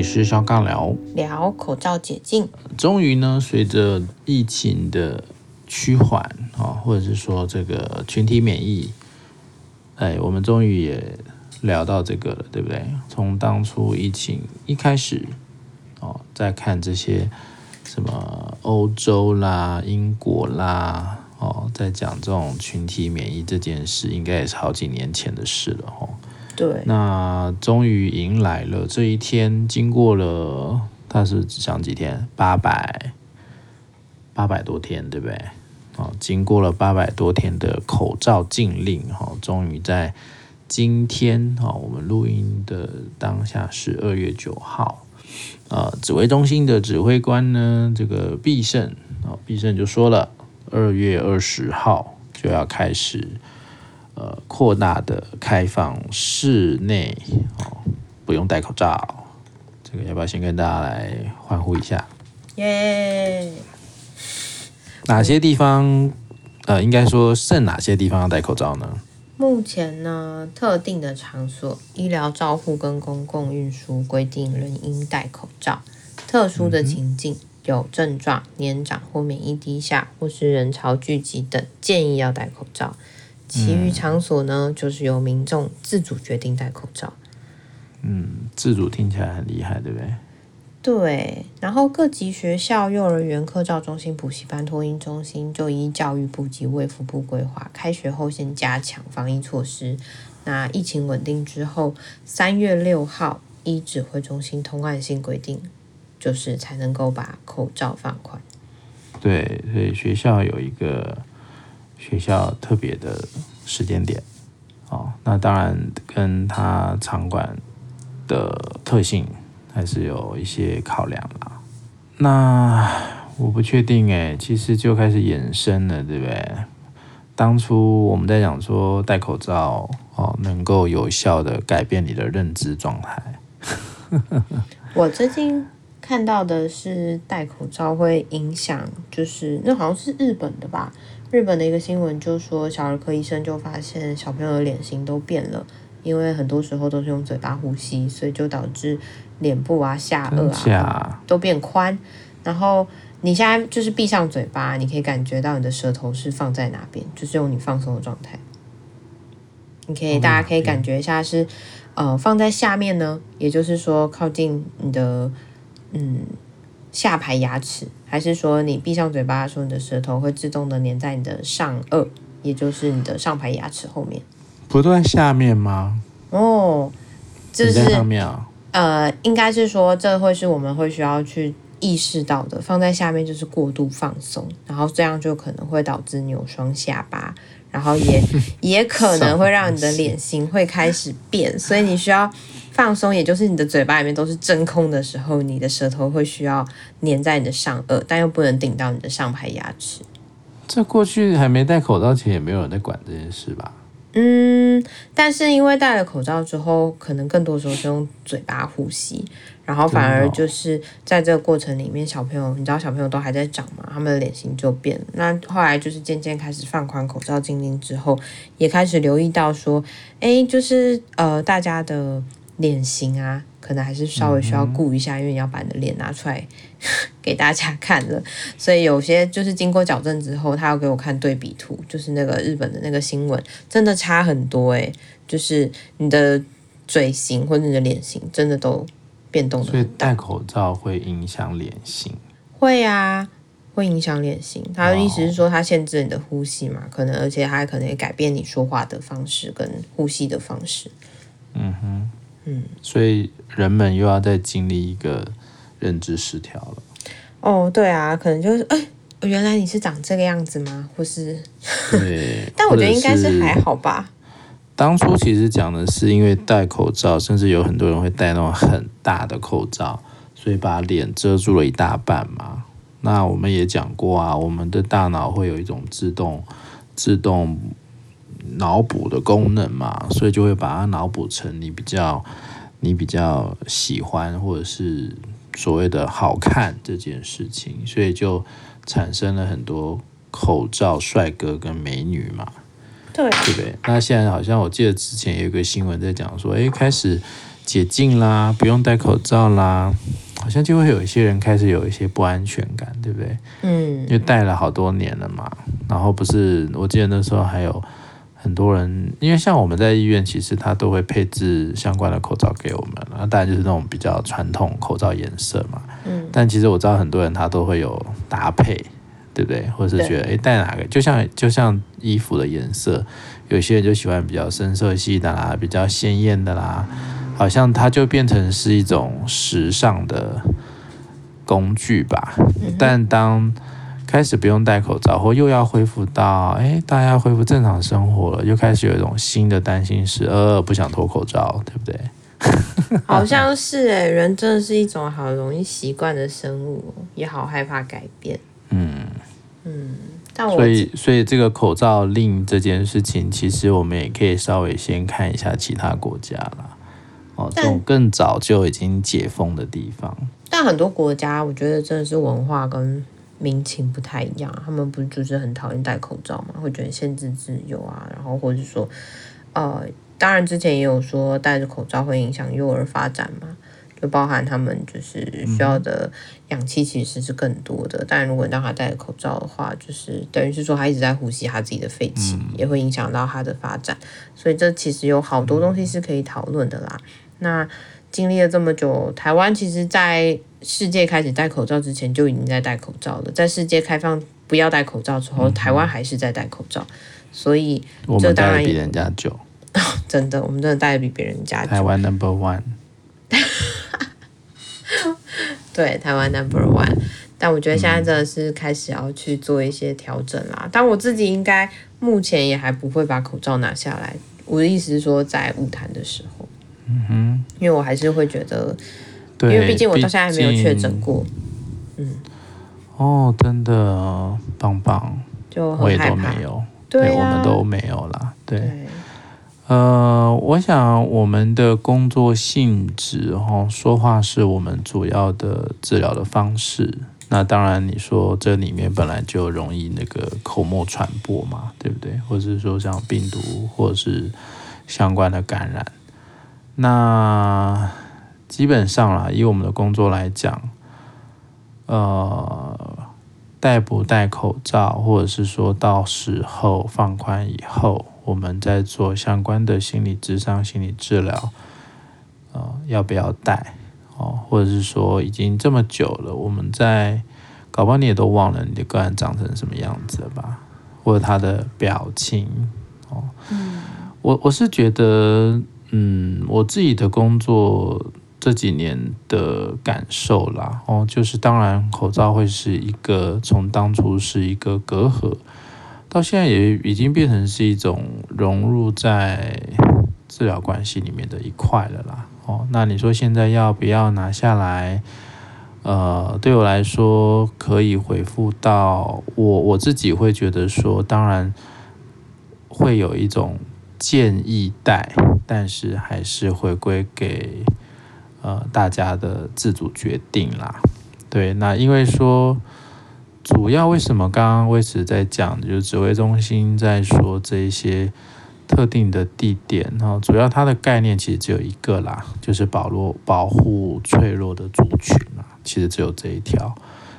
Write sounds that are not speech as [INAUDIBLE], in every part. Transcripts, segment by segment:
里是小刚聊聊口罩解禁。终于呢，随着疫情的趋缓啊，或者是说这个群体免疫，哎，我们终于也聊到这个了，对不对？从当初疫情一开始哦，在看这些什么欧洲啦、英国啦，哦，在讲这种群体免疫这件事，应该也是好几年前的事了，哦。对，那终于迎来了这一天，经过了，他是讲几天？八百八百多天，对不对？哦，经过了八百多天的口罩禁令，哈，终于在今天，哈，我们录音的当下是二月九号，呃，指挥中心的指挥官呢，这个必胜，啊，必胜就说了，二月二十号就要开始。呃，扩大的开放室内哦，不用戴口罩，这个要不要先跟大家来欢呼一下？耶！哪些地方？呃，应该说剩哪些地方要戴口罩呢？目前呢，特定的场所、医疗照护跟公共运输规定仍应戴口罩。特殊的情境，嗯、有症状、年长或免疫低下，或是人潮聚集等，建议要戴口罩。其余场所呢，嗯、就是由民众自主决定戴口罩。嗯，自主听起来很厉害，对不对？对。然后各级学校、幼儿园、课照中心、补习班、托婴中心，就依教育部及卫福部规划，开学后先加强防疫措施。那疫情稳定之后，三月六号依指挥中心通案性规定，就是才能够把口罩放宽。对，所以学校有一个。学校特别的时间点，哦，那当然跟他场馆的特性还是有一些考量啦。那我不确定哎，其实就开始衍生了，对不对？当初我们在讲说戴口罩哦，能够有效的改变你的认知状态。[LAUGHS] 我最近看到的是戴口罩会影响，就是那好像是日本的吧。日本的一个新闻就说，小儿科医生就发现小朋友的脸型都变了，因为很多时候都是用嘴巴呼吸，所以就导致脸部啊、下颚啊都变宽。然后你现在就是闭上嘴巴，你可以感觉到你的舌头是放在哪边，就是用你放松的状态。你可以，大家可以感觉一下是，呃，放在下面呢，也就是说靠近你的，嗯。下排牙齿，还是说你闭上嘴巴的时候，你的舌头会自动的粘在你的上颚，也就是你的上排牙齿后面？不都在下面吗？哦，这是在上面啊。呃，应该是说这会是我们会需要去意识到的。放在下面就是过度放松，然后这样就可能会导致扭双下巴，然后也 [LAUGHS] 也可能会让你的脸型会开始变，所以你需要。放松，也就是你的嘴巴里面都是真空的时候，你的舌头会需要粘在你的上颚，但又不能顶到你的上排牙齿。这过去还没戴口罩前，也没有人在管这件事吧？嗯，但是因为戴了口罩之后，可能更多时候是用嘴巴呼吸，然后反而就是在这个过程里面，小朋友，你知道小朋友都还在长嘛，他们的脸型就变了。那后来就是渐渐开始放宽口罩禁令之后，也开始留意到说，哎，就是呃，大家的。脸型啊，可能还是稍微需要顾一下，嗯、因为你要把你的脸拿出来 [LAUGHS] 给大家看了。所以有些就是经过矫正之后，他要给我看对比图，就是那个日本的那个新闻，真的差很多诶，就是你的嘴型或者你的脸型真的都变动了。所以戴口罩会影响脸型？会啊，会影响脸型。他的意思是说，它限制你的呼吸嘛，可能而且它还可能也改变你说话的方式跟呼吸的方式。嗯哼。嗯，所以人们又要再经历一个认知失调了。哦，对啊，可能就是，哎、欸，原来你是长这个样子吗？或是？对。[LAUGHS] 但我觉得应该是还好吧。当初其实讲的是，因为戴口罩，甚至有很多人会戴那种很大的口罩，所以把脸遮住了一大半嘛。那我们也讲过啊，我们的大脑会有一种自动自动。脑补的功能嘛，所以就会把它脑补成你比较你比较喜欢或者是所谓的好看这件事情，所以就产生了很多口罩帅哥跟美女嘛，对，对不对？那现在好像我记得之前有一个新闻在讲说，诶，开始解禁啦，不用戴口罩啦，好像就会有一些人开始有一些不安全感，对不对？嗯，因为戴了好多年了嘛，然后不是，我记得那时候还有很多人，因为像我们在医院，其实他都会配置相关的口罩给我们，那当然就是那种比较传统口罩颜色嘛。嗯，但其实我知道很多人他都会有搭配，对不对？或者是觉得哎，戴哪个，就像就像衣服的颜色，有些人就喜欢比较深色系的啦，比较鲜艳的啦。好像它就变成是一种时尚的工具吧。但当开始不用戴口罩，或又要恢复到哎，大家恢复正常生活了，又开始有一种新的担心是，呃，不想脱口罩，对不对？[LAUGHS] 好像是哎，人真的是一种好容易习惯的生物，也好害怕改变。所以所以这个口罩令这件事情，其实我们也可以稍微先看一下其他国家啦。哦，这种更早就已经解封的地方，但很多国家我觉得真的是文化跟民情不太一样，他们不就是很讨厌戴口罩嘛，会觉得限制自由啊，然后或者说，呃，当然之前也有说戴着口罩会影响幼儿发展嘛，就包含他们就是需要的氧气其实是更多的，嗯、但如果让他戴着口罩的话，就是等于是说他一直在呼吸他自己的废气，嗯、也会影响到他的发展，所以这其实有好多东西是可以讨论的啦。那经历了这么久，台湾其实，在世界开始戴口罩之前就已经在戴口罩了。在世界开放不要戴口罩之后，嗯、台湾还是在戴口罩，所以这当然比人家久。[LAUGHS] 真的，我们真的戴的比别人家久。台湾 Number One。[LAUGHS] 对，台湾 Number One。但我觉得现在真的是开始要去做一些调整啦。但我自己应该目前也还不会把口罩拿下来。我的意思是说，在舞台的时候。嗯哼，因为我还是会觉得，对，因为毕竟我到现在还没有确诊过，嗯，哦，真的棒棒，就我也都没有，对，我们都没有啦，对，对呃，我想我们的工作性质，哈，说话是我们主要的治疗的方式，那当然你说这里面本来就容易那个口沫传播嘛，对不对？或者是说像病毒或者是相关的感染。那基本上啦，以我们的工作来讲，呃，戴不戴口罩，或者是说到时候放宽以后，我们在做相关的心理智商、心理治疗，呃，要不要带？哦，或者是说已经这么久了，我们在搞不好你也都忘了你的个案长成什么样子了吧？或者他的表情，哦，嗯，我我是觉得。嗯，我自己的工作这几年的感受啦，哦，就是当然口罩会是一个从当初是一个隔阂，到现在也已经变成是一种融入在治疗关系里面的一块了啦。哦，那你说现在要不要拿下来？呃，对我来说可以回复到我我自己会觉得说，当然会有一种。建议带，但是还是回归给呃大家的自主决定啦。对，那因为说主要为什么刚刚威慈在讲，就是指挥中心在说这一些特定的地点，然后主要它的概念其实只有一个啦，就是保护保护脆弱的族群啦，其实只有这一条。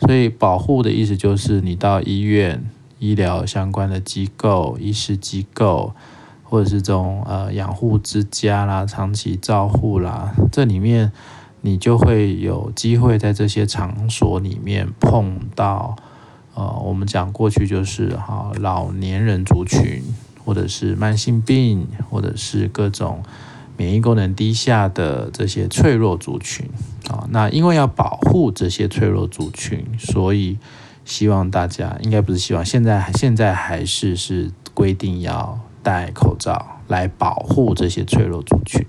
所以保护的意思就是你到医院、医疗相关的机构、医师机构。或者是这种呃养护之家啦、长期照护啦，这里面你就会有机会在这些场所里面碰到呃，我们讲过去就是哈老年人族群，或者是慢性病，或者是各种免疫功能低下的这些脆弱族群啊。那因为要保护这些脆弱族群，所以希望大家应该不是希望，现在现在还是是规定要。戴口罩来保护这些脆弱族群。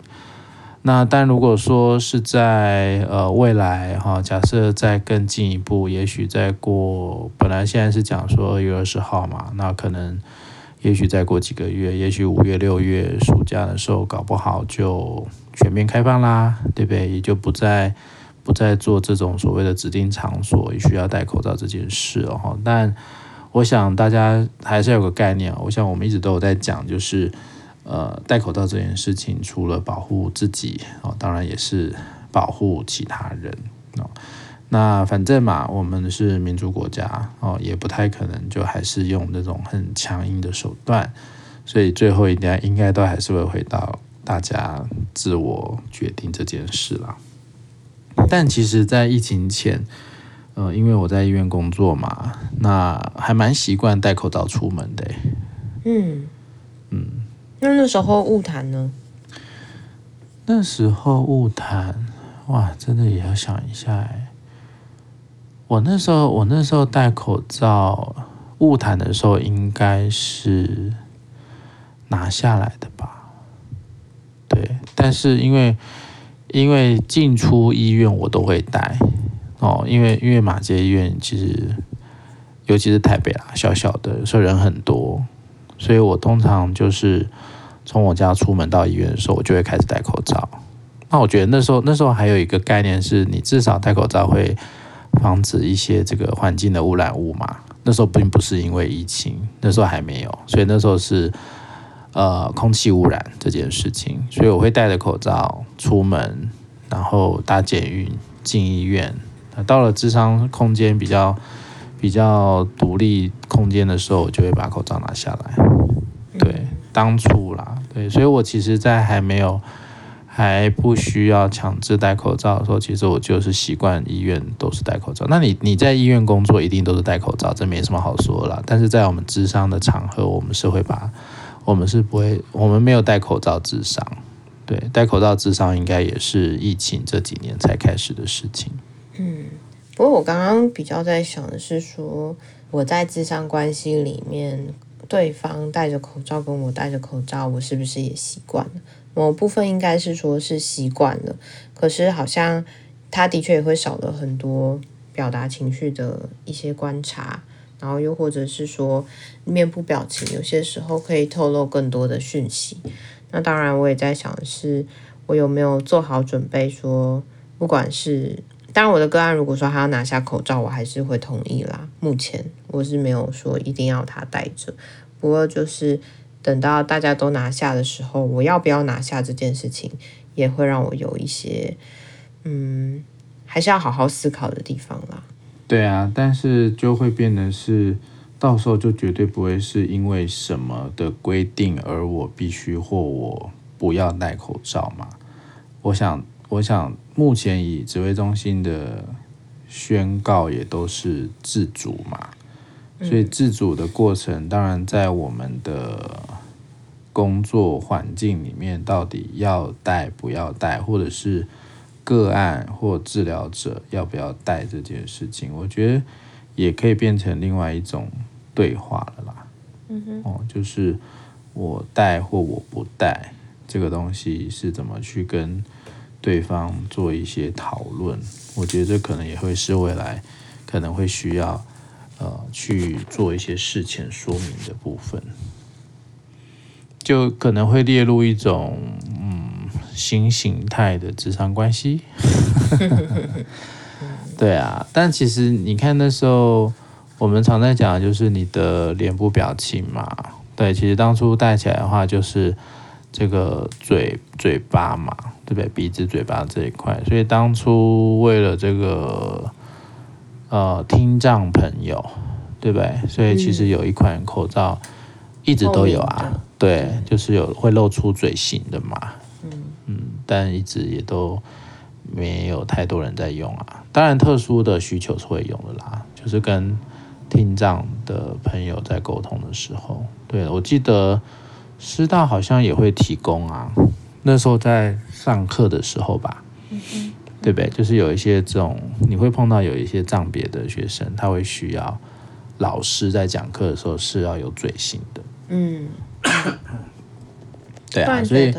那但如果说是在呃未来哈，假设再更进一步，也许再过，本来现在是讲说二月二十号嘛，那可能也许再过几个月，也许五月六月暑假的时候，搞不好就全面开放啦，对不对？也就不再不再做这种所谓的指定场所需要戴口罩这件事哦。但我想大家还是要有个概念，我想我们一直都有在讲，就是，呃，戴口罩这件事情，除了保护自己哦，当然也是保护其他人哦。那反正嘛，我们是民主国家哦，也不太可能就还是用那种很强硬的手段，所以最后一定应该都还是会回到大家自我决定这件事啦。但其实，在疫情前，呃，因为我在医院工作嘛，那还蛮习惯戴口罩出门的。嗯嗯，那那时候误谈呢？那时候误谈，哇，真的也要想一下哎。我那时候，我那时候戴口罩误谈的时候，应该是拿下来的吧？对，但是因为因为进出医院我都会戴哦，因为因为马偕医院其实尤其是台北啦，小小的，所以人很多，所以我通常就是从我家出门到医院的时候，我就会开始戴口罩。那我觉得那时候那时候还有一个概念是，你至少戴口罩会。防止一些这个环境的污染物嘛，那时候并不是因为疫情，那时候还没有，所以那时候是呃空气污染这件事情，所以我会戴着口罩出门，然后搭捷运进医院。到了智商空间比较比较独立空间的时候，我就会把口罩拿下来。对，当初啦，对，所以我其实，在还没有。还不需要强制戴口罩的时候，其实我就是习惯医院都是戴口罩。那你你在医院工作一定都是戴口罩，这没什么好说啦。但是在我们智商的场合，我们是会把，我们是不会，我们没有戴口罩智商。对，戴口罩智商应该也是疫情这几年才开始的事情。嗯，不过我刚刚比较在想的是说，我在咨商关系里面，对方戴着口罩跟我戴着口罩，我是不是也习惯了？某部分应该是说是习惯了，可是好像他的确也会少了很多表达情绪的一些观察，然后又或者是说面部表情有些时候可以透露更多的讯息。那当然我也在想的是，我有没有做好准备说，不管是当然我的个案如果说他要拿下口罩，我还是会同意啦。目前我是没有说一定要他戴着，不过就是。等到大家都拿下的时候，我要不要拿下这件事情，也会让我有一些，嗯，还是要好好思考的地方啦。对啊，但是就会变得是，到时候就绝对不会是因为什么的规定而我必须或我不要戴口罩嘛。我想，我想目前以指挥中心的宣告也都是自主嘛。所以自主的过程，当然在我们的工作环境里面，到底要带不要带，或者是个案或治疗者要不要带这件事情，我觉得也可以变成另外一种对话了啦。嗯哼，哦，就是我带或我不带这个东西是怎么去跟对方做一些讨论，我觉得这可能也会是未来可能会需要。呃，去做一些事前说明的部分，就可能会列入一种嗯新形态的咨商关系。[LAUGHS] 对啊，但其实你看那时候我们常在讲的就是你的脸部表情嘛。对，其实当初戴起来的话就是这个嘴嘴巴嘛，对不对？鼻子、嘴巴这一块，所以当初为了这个。呃，听障朋友，对不对？所以其实有一款口罩一直都有啊，嗯、对，就是有会露出嘴型的嘛，嗯嗯，但一直也都没有太多人在用啊。当然，特殊的需求是会用的啦，就是跟听障的朋友在沟通的时候，对，我记得师大好像也会提供啊，那时候在上课的时候吧。嗯对不对？就是有一些这种，你会碰到有一些障别的学生，他会需要老师在讲课的时候是要有嘴型的。嗯，对啊，所以，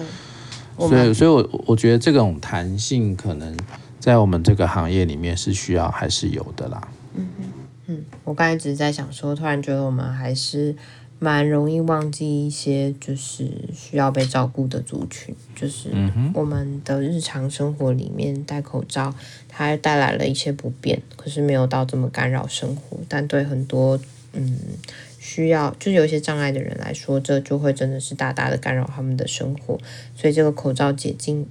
所以，所以我我觉得这种弹性可能在我们这个行业里面是需要还是有的啦。嗯嗯，我刚才只是在想说，突然觉得我们还是。蛮容易忘记一些，就是需要被照顾的族群，就是我们的日常生活里面戴口罩，它带来了一些不便，可是没有到这么干扰生活。但对很多嗯需要，就是有一些障碍的人来说，这就会真的是大大的干扰他们的生活。所以这个口罩解禁，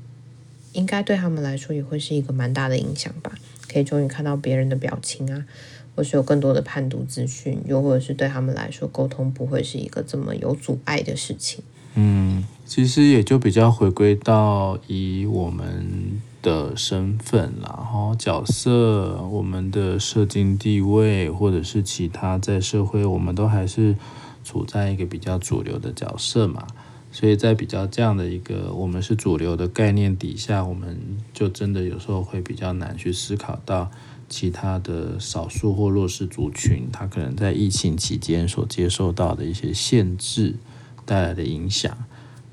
应该对他们来说也会是一个蛮大的影响吧？可以终于看到别人的表情啊，或是有更多的判读资讯，又或者是对他们来说，沟通不会是一个这么有阻碍的事情。嗯，其实也就比较回归到以我们的身份，然后角色、我们的社经地位，或者是其他在社会，我们都还是处在一个比较主流的角色嘛。所以在比较这样的一个我们是主流的概念底下，我们就真的有时候会比较难去思考到其他的少数或弱势族群，他可能在疫情期间所接受到的一些限制。带来的影响，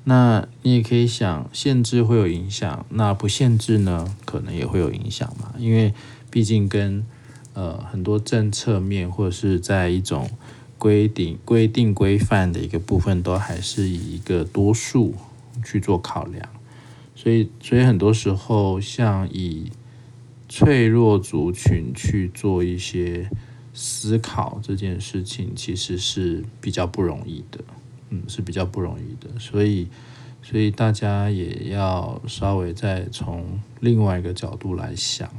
那你也可以想，限制会有影响，那不限制呢，可能也会有影响嘛。因为毕竟跟呃很多政策面或者是在一种规定、规定、规范的一个部分，都还是以一个多数去做考量。所以，所以很多时候，像以脆弱族群去做一些思考这件事情，其实是比较不容易的。嗯，是比较不容易的，所以，所以大家也要稍微再从另外一个角度来想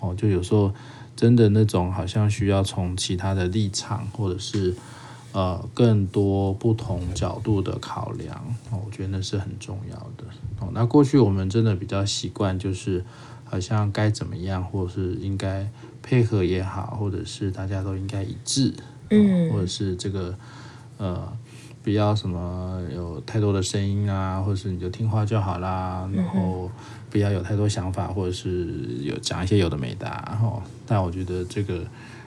哦。就有时候真的那种好像需要从其他的立场，或者是呃更多不同角度的考量哦，我觉得那是很重要的哦。那过去我们真的比较习惯，就是好像该怎么样，或者是应该配合也好，或者是大家都应该一致，嗯，或者是这个呃。不要什么有太多的声音啊，或者是你就听话就好啦，然后不要有太多想法，或者是有讲一些有的没的，然后但我觉得这个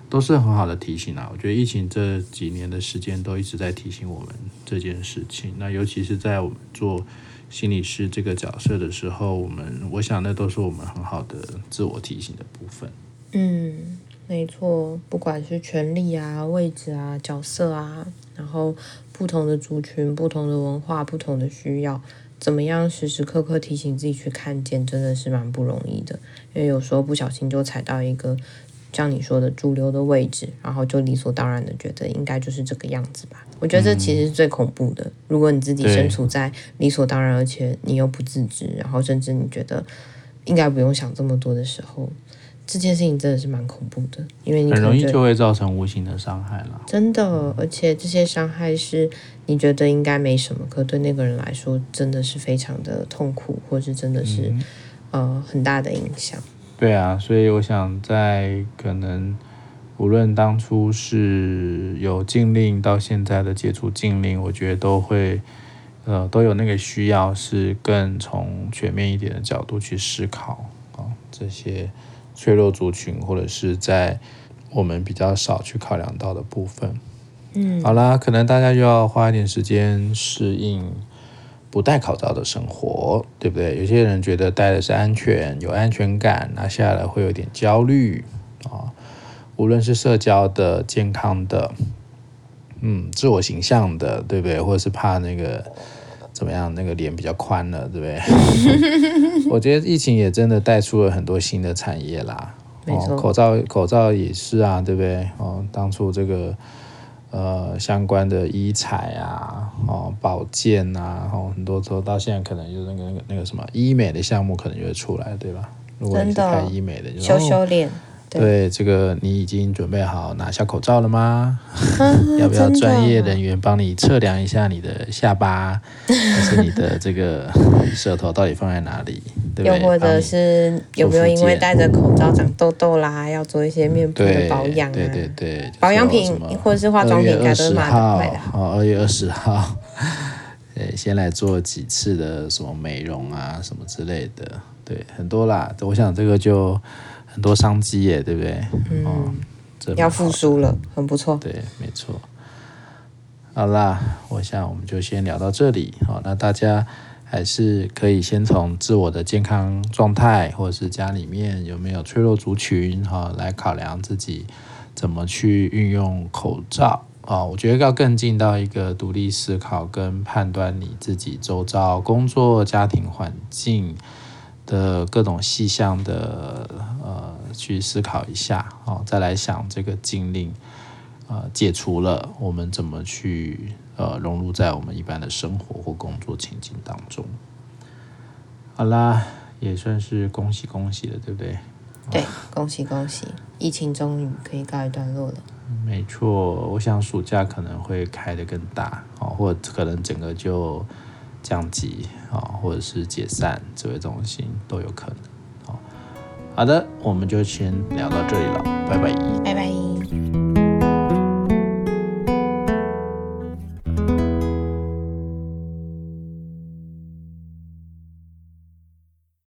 都是很好的提醒啊。我觉得疫情这几年的时间都一直在提醒我们这件事情。那尤其是在我们做心理师这个角色的时候，我们我想那都是我们很好的自我提醒的部分。嗯，没错，不管是权力啊、位置啊、角色啊，然后。不同的族群、不同的文化、不同的需要，怎么样时时刻刻提醒自己去看见，真的是蛮不容易的。因为有时候不小心就踩到一个像你说的主流的位置，然后就理所当然的觉得应该就是这个样子吧。我觉得这其实是最恐怖的。如果你自己身处在理所当然，而且你又不自知，然后甚至你觉得应该不用想这么多的时候。这件事情真的是蛮恐怖的，因为你很容易就会造成无形的伤害了。真的，而且这些伤害是你觉得应该没什么，可对那个人来说真的是非常的痛苦，或是真的是、嗯、呃很大的影响。对啊，所以我想在可能无论当初是有禁令到现在的解除禁令，我觉得都会呃都有那个需要，是更从全面一点的角度去思考啊、哦、这些。脆弱族群，或者是在我们比较少去考量到的部分，嗯，好啦，可能大家又要花一点时间适应不戴口罩的生活，对不对？有些人觉得戴的是安全，有安全感，拿下来会有点焦虑啊。无论是社交的、健康的，嗯，自我形象的，对不对？或者是怕那个。怎么样？那个脸比较宽了，对不对？[LAUGHS] 我觉得疫情也真的带出了很多新的产业啦。没错。哦，口罩口罩也是啊，对不对？哦，当初这个呃相关的医材啊，哦保健啊，哦很多时候到现在可能就是那个那个那个什么医美的项目可能就会出来，对吧？如果你是开医美的，就修修脸。对，这个你已经准备好拿下口罩了吗？[LAUGHS] 要不要专业人员帮你测量一下你的下巴，[LAUGHS] 还是你的这个舌头到底放在哪里？又或者是有没有因为戴着口罩长痘痘啦，要做一些面部的保养啊？对对对，对，保养品或者是化妆品，该都买的好。二月二十号，[LAUGHS] 先来做几次的什么美容啊，什么之类的，对，很多啦。我想这个就。很多商机耶，对不对？嗯，哦、要复苏了，很不错。对，没错。好啦，我想我们就先聊到这里。好、哦，那大家还是可以先从自我的健康状态，或者是家里面有没有脆弱族群，哈、哦，来考量自己怎么去运用口罩。啊、哦，我觉得要更进到一个独立思考跟判断你自己周遭工作、家庭环境。的各种细项的呃，去思考一下哦，再来想这个禁令，呃解除了，我们怎么去呃融入在我们一般的生活或工作情境当中？好啦，也算是恭喜恭喜了，对不对？对，恭喜恭喜，疫情终于可以告一段落了。没错，我想暑假可能会开得更大哦，或者可能整个就降级啊，或者是解散，这位中心都有可能。好好的，我们就先聊到这里了，拜拜，拜拜。